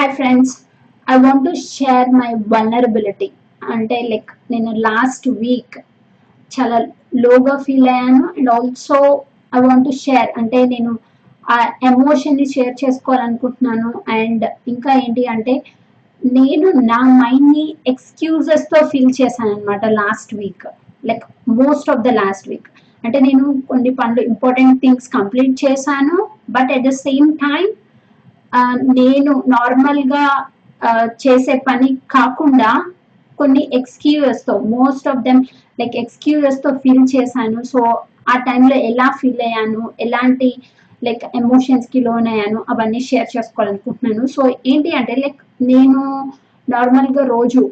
Hi friends I want to share my vulnerability అంటే like నేను last week చాలా లోగా ఫీల్ అయ్యాను. And also I want to share అంటే నేను ఆ ఎమోషన్ని షేర్ చేసుకోవాలనుకుంటున్నాను. అండ్ ఇంకా ఏంటి అంటే నేను నా మైండ్ని ఎక్స్క్యూజెస్తో ఫీల్ చేశాను అనమాట last week like most of the last week అంటే నేను కొన్ని పనులు ఇంపార్టెంట్ థింగ్స్ కంప్లీట్ చేశాను. But at the same time నేను నార్మల్గా చేసే పని కాకుండా కొన్ని ఎక్స్క్యూజెస్తో మోస్ట్ ఆఫ్ దెమ్ లైక్ ఎక్స్క్యూజెస్తో ఫీల్ చేశాను. సో ఆ టైంలో ఎలా ఫీల్ అయ్యాను ఎలాంటి లైక్ ఎమోషన్స్కి లోన్ అయ్యాను అవన్నీ షేర్ చేసుకోవాలనుకుంటున్నాను. సో ఏంటి అంటే లైక్ నేను నార్మల్గా రోజు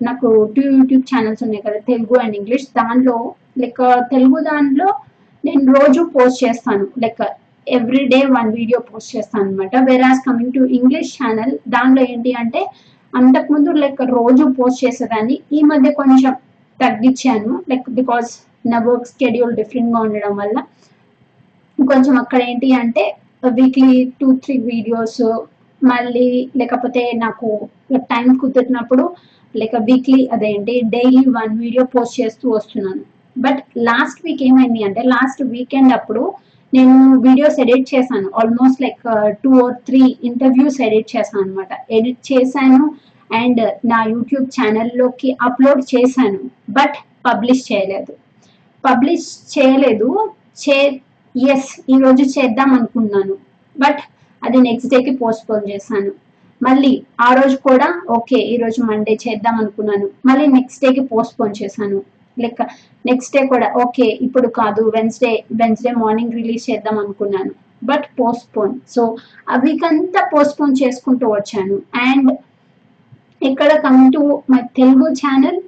నాకు టూ యూట్యూబ్ ఛానల్స్ ఉన్నాయి కదా తెలుగు అండ్ ఇంగ్లీష్. దానిలో లైక్ తెలుగు దానిలో నేను రోజు పోస్ట్ చేస్తాను. Like every day one video post చేస్తాను అనమాట వెరాజ్ కమింగ్ టు ఇంగ్లీష్ ఛానల్ దానిలో ఏంటి అంటే అంతకుముందు లైక్ రోజు పోస్ట్ చేసేదాన్ని ఈ మధ్య కొంచెం తగ్గించాను. లైక్ బికాస్ నా వర్క్ స్కెడ్యూల్ డిఫరెంట్గా ఉండడం వల్ల కొంచెం అక్కడ ఏంటి అంటే వీక్లీ టూ త్రీ వీడియోస్ మళ్ళీ లేకపోతే నాకు టైం కుదిరినప్పుడు లైక్ వీక్లీ అదేంటి డైలీ వన్ వీడియో పోస్ట్ చేస్తూ వస్తున్నాను. బట్ లాస్ట్ వీక్ ఏమైంది అంటే లాస్ట్ వీకెండ్ అప్పుడు నేను వీడియోస్ ఎడిట్ చేశాను. Almost like two or three interviews edit చేశాను అనమాట ఎడిట్ చేశాను అండ్ నా యూట్యూబ్ ఛానల్లోకి అప్లోడ్ చేశాను బట్ పబ్లిష్ చేయలేదు. పబ్లిష్ చేయలేదు చే ఎస్ ఈరోజు చేద్దాం అనుకున్నాను బట్ అది నెక్స్ట్ డేకి పోస్ట్పోన్ చేశాను. మళ్ళీ ఆ రోజు కూడా ఓకే ఈరోజు మండే చేద్దాం అనుకున్నాను మళ్ళీ నెక్స్ట్ డేకి పోస్ట్పోన్ చేశాను. లైక్ నెక్స్ట్ డే కూడా ఓకే ఇప్పుడు కాదు వెన్స్డే వెన్స్డే మార్నింగ్ రిలీజ్ చేద్దాం అనుకున్నాను. బట్ పోస్ట్పోన్ సో ఆ వీక్ అంతా పోస్ట్పోన్ చేసుకుంటూ వచ్చాను. అండ్ ఇక్కడ come to my Telugu channel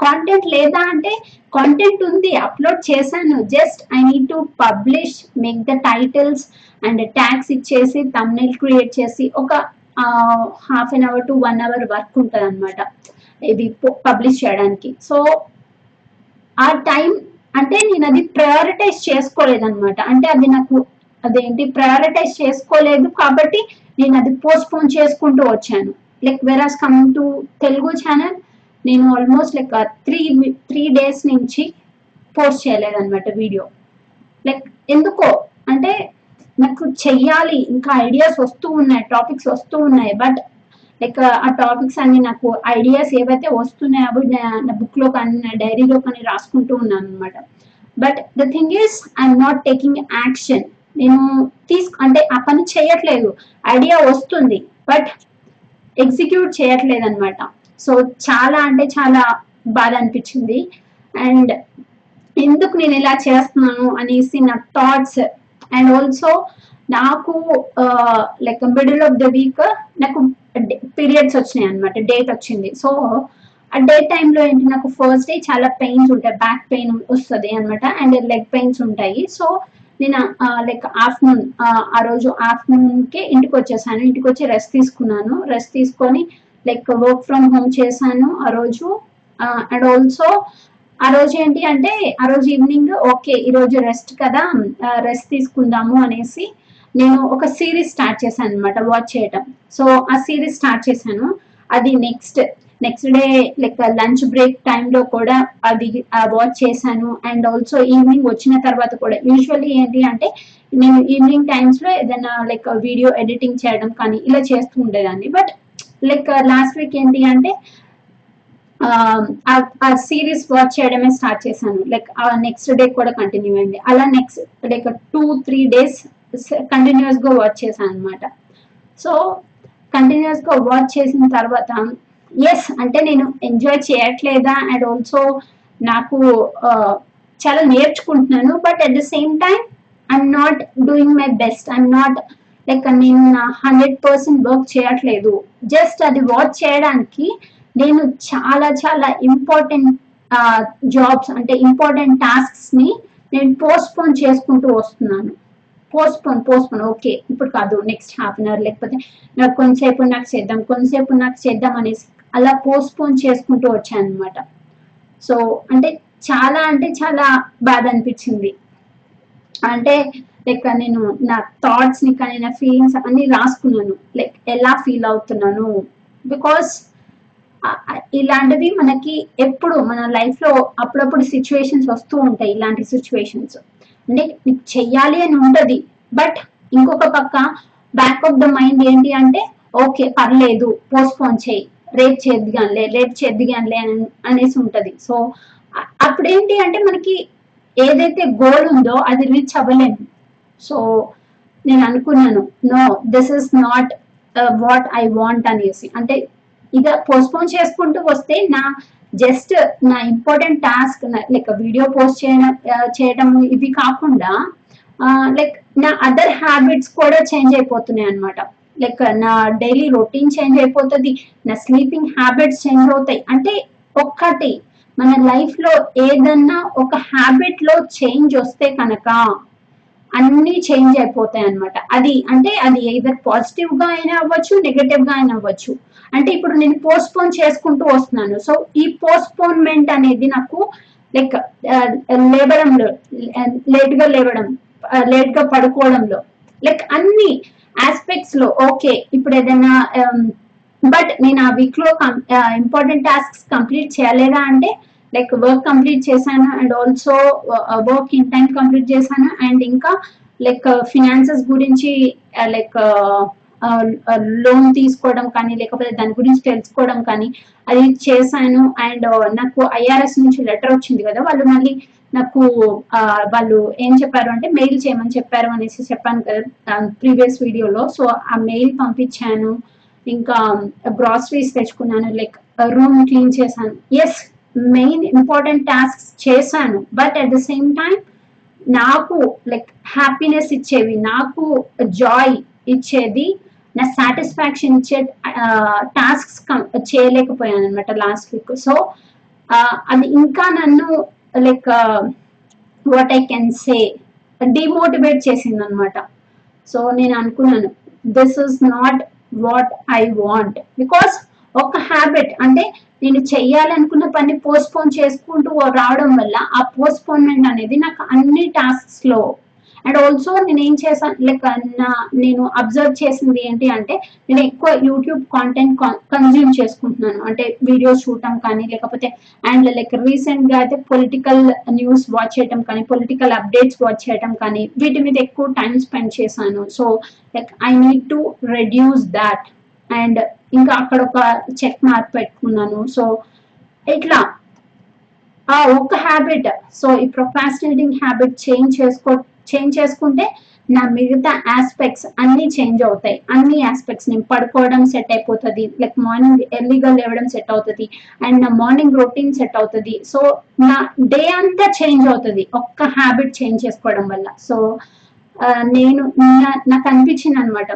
content లేదా అంటే కాంటెంట్ ఉంది అప్లోడ్ చేశాను. Just I need to publish make the titles and tags ఇచ్చేసి తమ్నైల్ క్రియేట్ చేసి ఒక half an hour to one hour work ఉంటుంది అనమాట ఇది పబ్లిష్ చేయడానికి. సో ఆ టైం అంటే నేను అది ప్రయారిటైజ్ చేసుకోలేదన్నమాట. అంటే అది నాకు అదేంటి ప్రయారిటైజ్ చేసుకోలేదు కాబట్టి నేను అది పోస్ట్పోన్ చేసుకుంటూ వచ్చాను. Like whereas coming to Telugu channel నేను almost like three three days నుంచి పోస్ట్ చేయలేదన్నమాట వీడియో లైక్ ఎందుకో? అంటే నాకు చెయ్యాలి ఇంకా ఐడియాస్ వస్తూ ఉన్నాయి టాపిక్స్ వస్తూ ఉన్నాయి బట్ లైక్ uh, ఆ టాపిక్స్ అన్ని నాకు ఐడియాస్ ఏవైతే వస్తున్నాయో అవి నా బుక్లో కానీ నా డైరీలో కానీ రాసుకుంటూ ఉన్నాను అనమాట but the thing is I'm not taking action నేను తీసుకు అంటే ఆ పని చేయట్లేదు. ఐడియా వస్తుంది బట్ ఎగ్జిక్యూట్ చేయట్లేదు అనమాట సో చాలా అంటే చాలా బాధ అనిపించింది. అండ్ ఎందుకు నేను ఇలా చేస్తున్నాను అనేసి నా థాట్స్ అండ్ ఆల్సో నాకు like middle of the week నాకు పీరియడ్స్ వచ్చినాయి అనమాట డేట్ వచ్చింది. సో ఆ డే టైంలో ఏంటి నాకు ఫస్ట్ డే చాలా పెయిన్స్ ఉంటాయి బ్యాక్ పెయిన్ వస్తుంది అనమాట అండ్ లెగ్ పెయిన్స్ ఉంటాయి. సో నేను లైక్ ఆఫ్టర్నూన్ ఆ రోజు ఆఫ్టర్నూన్కి ఇంటికి వచ్చేసాను ఇంటికి వచ్చి రెస్ట్ తీసుకున్నాను. రెస్ట్ తీసుకొని లైక్ వర్క్ ఫ్రమ్ హోమ్ చేశాను ఆ రోజు. అండ్ ఆల్సో ఆ రోజు ఏంటి అంటే ఆ రోజు ఈవినింగ్ ఓకే ఈరోజు రెస్ట్ కదా రెస్ట్ తీసుకుందాము అనేసి నేను ఒక సిరీస్ స్టార్ట్ చేశాను అనమాట వాచ్ చేయటం. సో ఆ సిరీస్ స్టార్ట్ చేశాను. అది next next day like lunch break టైంలో కూడా అది వాచ్ చేశాను. అండ్ ఆల్సో ఈవినింగ్ వచ్చిన తర్వాత కూడా యూజువల్లీ ఏంటి అంటే నేను ఈవినింగ్ టైమ్స్లో ఏదైనా లైక్ వీడియో ఎడిటింగ్ చేయడం కానీ ఇలా చేస్తూ ఉండేదాన్ని. బట్ లైక్ లాస్ట్ వీక్ ఏంటి అంటే ఆ సిరీస్ వాచ్ చేయడమే స్టార్ట్ చేశాను. లైక్ ఆ నెక్స్ట్ డే కూడా కంటిన్యూ అయింది. అలా next like two three days కంటిన్యూస్గా వాచ్ చేశాను అనమాట సో కంటిన్యూస్గా వాచ్ చేసిన తర్వాత ఎస్ అంటే నేను ఎంజాయ్ చేయట్లేదా? అండ్ ఆల్సో నాకు చాలా నేర్చుకుంటున్నాను. But at the same time I'm not doing my best I'm not like నేను నా హండ్రెడ్ పర్సెంట్ వర్క్ చేయట్లేదు. జస్ట్ అది వాచ్ చేయడానికి నేను చాలా చాలా ఇంపార్టెంట్ జాబ్స్ అంటే ఇంపార్టెంట్ టాస్క్స్ని నేను పోస్ట్పోన్ చేసుకుంటూ వస్తున్నాను. పోస్ట్పోన్ పోస్ట్పోన్ ఓకే ఇప్పుడు కాదు నెక్స్ట్ హాఫ్ అన్ అవర్ లేకపోతే నాకు కొంతసేపు నాకు చేద్దాం కొంతసేపు నాకు చేద్దాం అనేసి అలా పోస్ట్పోన్ చేసుకుంటూ వచ్చాను అనమాట సో అంటే చాలా అంటే చాలా బాధ అనిపించింది. అంటే లైక్ నేను నా థాట్స్ని కానీ నా ఫీలింగ్స్ అన్ని రాసుకున్నాను. లైక్ ఎలా ఫీల్ అవుతున్నాను? బికాస్ ఇలాంటివి మనకి ఎప్పుడు మన లైఫ్లో అప్పుడప్పుడు సిచ్యువేషన్స్ వస్తూ ఉంటాయి ఇలాంటి సిచ్యువేషన్స్ అంటే నీకు చెయ్యాలి అని ఉంటది. బట్ ఇంకొక పక్క బ్యాక్ ఆఫ్ ద మైండ్ ఏంటి అంటే ఓకే పర్లేదు పోస్ట్పోన్ చేయి రేపు చేద్దిగానిలే రేపు చేద్దిగానిలే అని అనేసి ఉంటది. సో అప్పుడు ఏంటి అంటే మనకి ఏదైతే గోల్ ఉందో అది రీచ్ అవ్వలేము. సో నేను అనుకున్నాను no this is not what I want అనేసి. అంటే ఇక పోస్ట్పోన్ చేసుకుంటూ వస్తే నా జస్ట్ uh, నా important task like video post చేయడం uh, చేయడం ఇవి కాకుండా uh, లైక్ నా అదర్ హ్యాబిట్స్ కూడా చేంజ్ అయిపోతున్నాయి అనమాట లైక్ నా డైలీ రొటీన్ చేంజ్ అయిపోతుంది నా స్లీపింగ్ హ్యాబిట్స్ చేంజ్ అవుతాయి. అంటే ఒక్కటి మన లైఫ్లో ఏదన్నా ఒక హ్యాబిట్లో చేంజ్ వస్తే కనుక అన్ని చేంజ్ అయిపోతాయి అనమాట అది అంటే అది ఇదర్ పాజిటివ్గా అయినా అవ్వచ్చు నెగటివ్గా అయినా అవ్వచ్చు. అంటే ఇప్పుడు నేను పోస్ట్పోన్ చేసుకుంటూ వస్తున్నాను. సో ఈ పోస్ట్పోన్మెంట్ అనేది నాకు లైక్ లేవడంలో లేట్గా లేవడం లేట్గా పడుకోవడంలో లైక్ అన్ని ఆస్పెక్ట్స్లో ఓకే ఇప్పుడు ఏదైనా um, బట్ నేను ఆ వీక్లో ఇంపార్టెంట్ టాస్క్స్ కంప్లీట్ చేయలేదా అంటే లైక్ వర్క్ కంప్లీట్ చేశాను? And also work in time complete చేశాను? అండ్ ఇంకా లైక్ ఫినాన్సెస్ uh, గురించి uh, లైక్ లోన్ uh, తీసుకోవడం కానీ లేకపోతే దాని గురించి తెలుసుకోవడం కానీ అది చేశాను. అండ్ నాకు ఐఆర్ఎస్ నుంచి లెటర్ వచ్చింది కదా వాళ్ళు మళ్ళీ నాకు వాళ్ళు ఏం చెప్పారు అంటే మెయిల్ చేయమని చెప్పారు అనేసి చెప్పాను కదా ప్రీవియస్ వీడియోలో సో ఆ మెయిల్ పంపించాను. ఇంకా గ్రాసరీస్ తెచ్చుకున్నాను. లైక్ రూమ్ క్లీన్ చేశాను. ఎస్ మెయిన్ ఇంపార్టెంట్ టాస్క్స్ చేశాను. But at the same time నాకు లైక్ హ్యాపీనెస్ ఇచ్చేవి నాకు జాయ్ ఇచ్చేది నా సాటిస్ఫాక్షన్ ఇచ్చే టాస్క్స్ చేయలేకపోయాను అనమాట లాస్ట్ వీక్ సో అది ఇంకా నన్ను like what I can say demotivate చేసింది అనమాట సో నేను అనుకున్నాను this is not what I want because ఒక హ్యాబిట్ అంటే నేను చెయ్యాలనుకున్న పని పోస్ట్పోన్ చేసుకుంటూ రావడం వల్ల ఆ పోస్ట్పోన్మెంట్ అనేది నాకు అన్ని టాస్క్స్లో అండ్ ఆల్సో నేను ఏం చేశాను లైక్ నా నేను అబ్జర్వ్ చేసింది ఏంటి అంటే నేను ఎక్కువ యూట్యూబ్ కాంటెంట్ కన్జ్యూమ్ చేసుకుంటున్నాను. అంటే వీడియోస్ చూడటం కానీ లేకపోతే అండ్ లైక్ రీసెంట్గా అయితే పొలిటికల్ న్యూస్ వాచ్ చేయటం కానీ పొలిటికల్ అప్డేట్స్ వాచ్ చేయటం కానీ వీటి మీద ఎక్కువ టైం స్పెండ్ చేశాను. So like I need to reduce that and ఇంకా అక్కడ ఒక చెక్ మార్క్ పెట్టుకున్నాను. సో ఇట్లా ఆ ఒక్క హ్యాబిట్ సో ఈ ప్రొఫాస్టినేటింగ్ హ్యాబిట్ చేంజ్ చేసుకో చేంజ్ చేసుకుంటే నా మిగతా ఆస్పెక్ట్స్ అన్ని చేంజ్ అవుతాయి. అన్ని ఆస్పెక్ట్స్ నేను పడుకోవడం సెట్ అయిపోతుంది లైక్ మార్నింగ్ ఎర్లీగా లేవడం సెట్ అవుతుంది అండ్ నా మార్నింగ్ రొటీన్ సెట్ అవుతుంది. సో నా డే అంతా చేంజ్ అవుతుంది ఒక్క హ్యాబిట్ చేంజ్ చేసుకోవడం వల్ల. సో నేను నాకు అనిపించింది అనమాట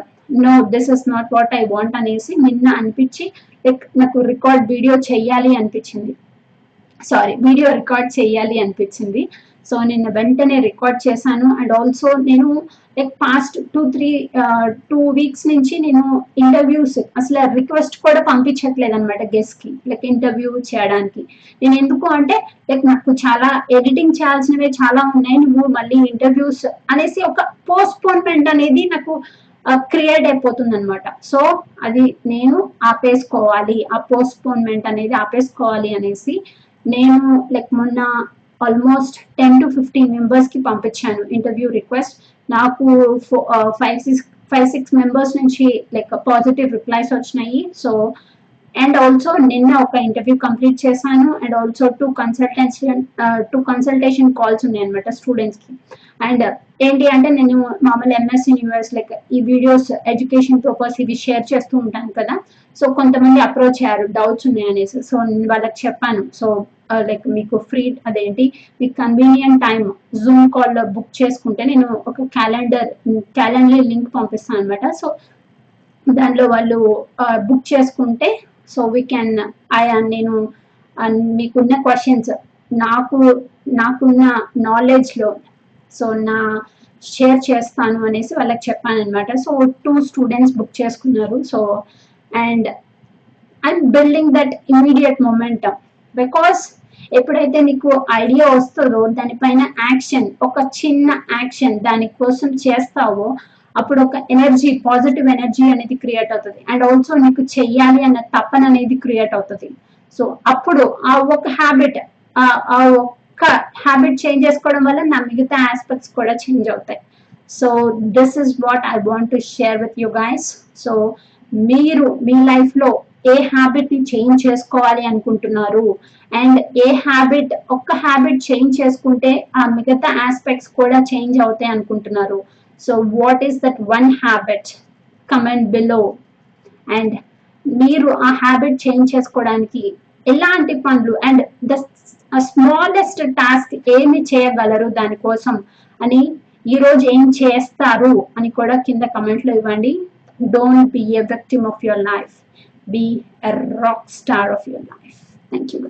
no this is not what I want అనేసి నిన్న అనిపించి లైక్ నాకు రికార్డ్ వీడియో చెయ్యాలి అనిపించింది. సారీ వీడియో రికార్డ్ చేయాలి అనిపించింది. సో నిన్న వెంటనే రికార్డ్ చేశాను. అండ్ ఆల్సో నేను like past two three two weeks నుంచి నేను ఇంటర్వ్యూస్ అసలు రిక్వెస్ట్ కూడా పంపించట్లేదు అనమాట గెస్ట్కి లైక్ ఇంటర్వ్యూ చేయడానికి. నేను ఎందుకు అంటే లైక్ నాకు చాలా ఎడిటింగ్ చేయాల్సినవి చాలా ఉన్నాయి. నువ్వు మళ్ళీ ఇంటర్వ్యూస్ అనేసి ఒక పోస్ట్పోన్మెంట్ అనేది నాకు క్రియేట్ అయిపోతుంది అనమాట సో అది నేను ఆపేసుకోవాలి ఆ పోస్ట్పోన్మెంట్ అనేది ఆపేసుకోవాలి అనేసి నేను లైక్ మొన్న ఆల్మోస్ట్ టెన్ టు ఫిఫ్టీన్ మెంబర్స్కి పంపించాను ఇంటర్వ్యూ రిక్వెస్ట్ నాకు five six five six members నుంచి లైక్ పాజిటివ్ రిప్లైస్ వచ్చినాయి. సో అండ్ ఆల్సో నిన్న ఒక ఇంటర్వ్యూ కంప్లీట్ చేశాను. And also two consultation two consultation calls ఉన్నాయి అనమాట స్టూడెంట్స్కి. అండ్ ఏంటి అంటే నేను మామూలు ఎంఎస్సీ యూనివర్స్ లైక్ ఈ వీడియోస్ ఎడ్యుకేషన్ పర్పస్ ఇవి షేర్ చేస్తూ ఉంటాను కదా. సో కొంతమంది అప్రోచ్ అయ్యారు డౌట్స్ ఉన్నాయి అనేసి. సో నేను వాళ్ళకి చెప్పాను. సో లైక్ uh, మీకు ఫ్రీ అదేంటి మీకు కన్వీనియంట్ టైం జూమ్ కాల్లో బుక్ చేసుకుంటే నేను ఒక క్యాలెండర్ క్యాలెండర్ లింక్ పంపిస్తాను అనమాట సో దానిలో వాళ్ళు uh, బుక్ చేసుకుంటే సో వీ క్యాన్ ఐ నేను మీకున్న క్వశ్చన్స్ నాకు నాకున్న నాలెడ్జ్లో సో నా షేర్ చేస్తాను అనేసి వాళ్ళకి చెప్పాను అనమాట సో టూ స్టూడెంట్స్ బుక్ చేసుకున్నారు. So and I'm building that immediate moment because ఎప్పుడైతే నీకు ఐడియా వస్తుందో దానిపైన యాక్షన్ ఒక చిన్న యాక్షన్ దానికోసం చేస్తావో అప్పుడు ఒక ఎనర్జీ పాజిటివ్ ఎనర్జీ అనేది క్రియేట్ అవుతుంది. అండ్ ఆల్సో నీకు చెయ్యాలి అన్న తపన అనేది క్రియేట్ అవుతుంది. సో అప్పుడు ఆ ఒక హ్యాబిట్ ఆ ఒక్క హ్యాబిట్ చేంజ్ చేసుకోవడం వల్ల నా మిగతా ఆస్పెక్ట్స్ కూడా చేంజ్ అవుతాయి. So this is what I want to share with you guys. So మీరు మీ లైఫ్లో ఏ హ్యాబిట్ని చేంజ్ చేసుకోవాలి అనుకుంటున్నారు? అండ్ ఏ హ్యాబిట్ ఒక్క హ్యాబిట్ చేంజ్ చేసుకుంటే ఆ మిగతా ఆస్పెక్ట్స్ కూడా చేంజ్ అవుతాయి అనుకుంటున్నారు? So what is that one habit comment below and మీరు ఆ హ్యాబిట్ చేంజ్ చేసుకోవడానికి ఎలాంటి పనులు? అండ్ ద స్మాలెస్ట్ టాస్క్ ఏమి చేయగలరు దానికోసం? అని ఈ రోజు ఏం చేస్తారు? అని కూడా కింద కమెంట్లో ఇవ్వండి. Don't be a victim of your life be a rock star of your life thank you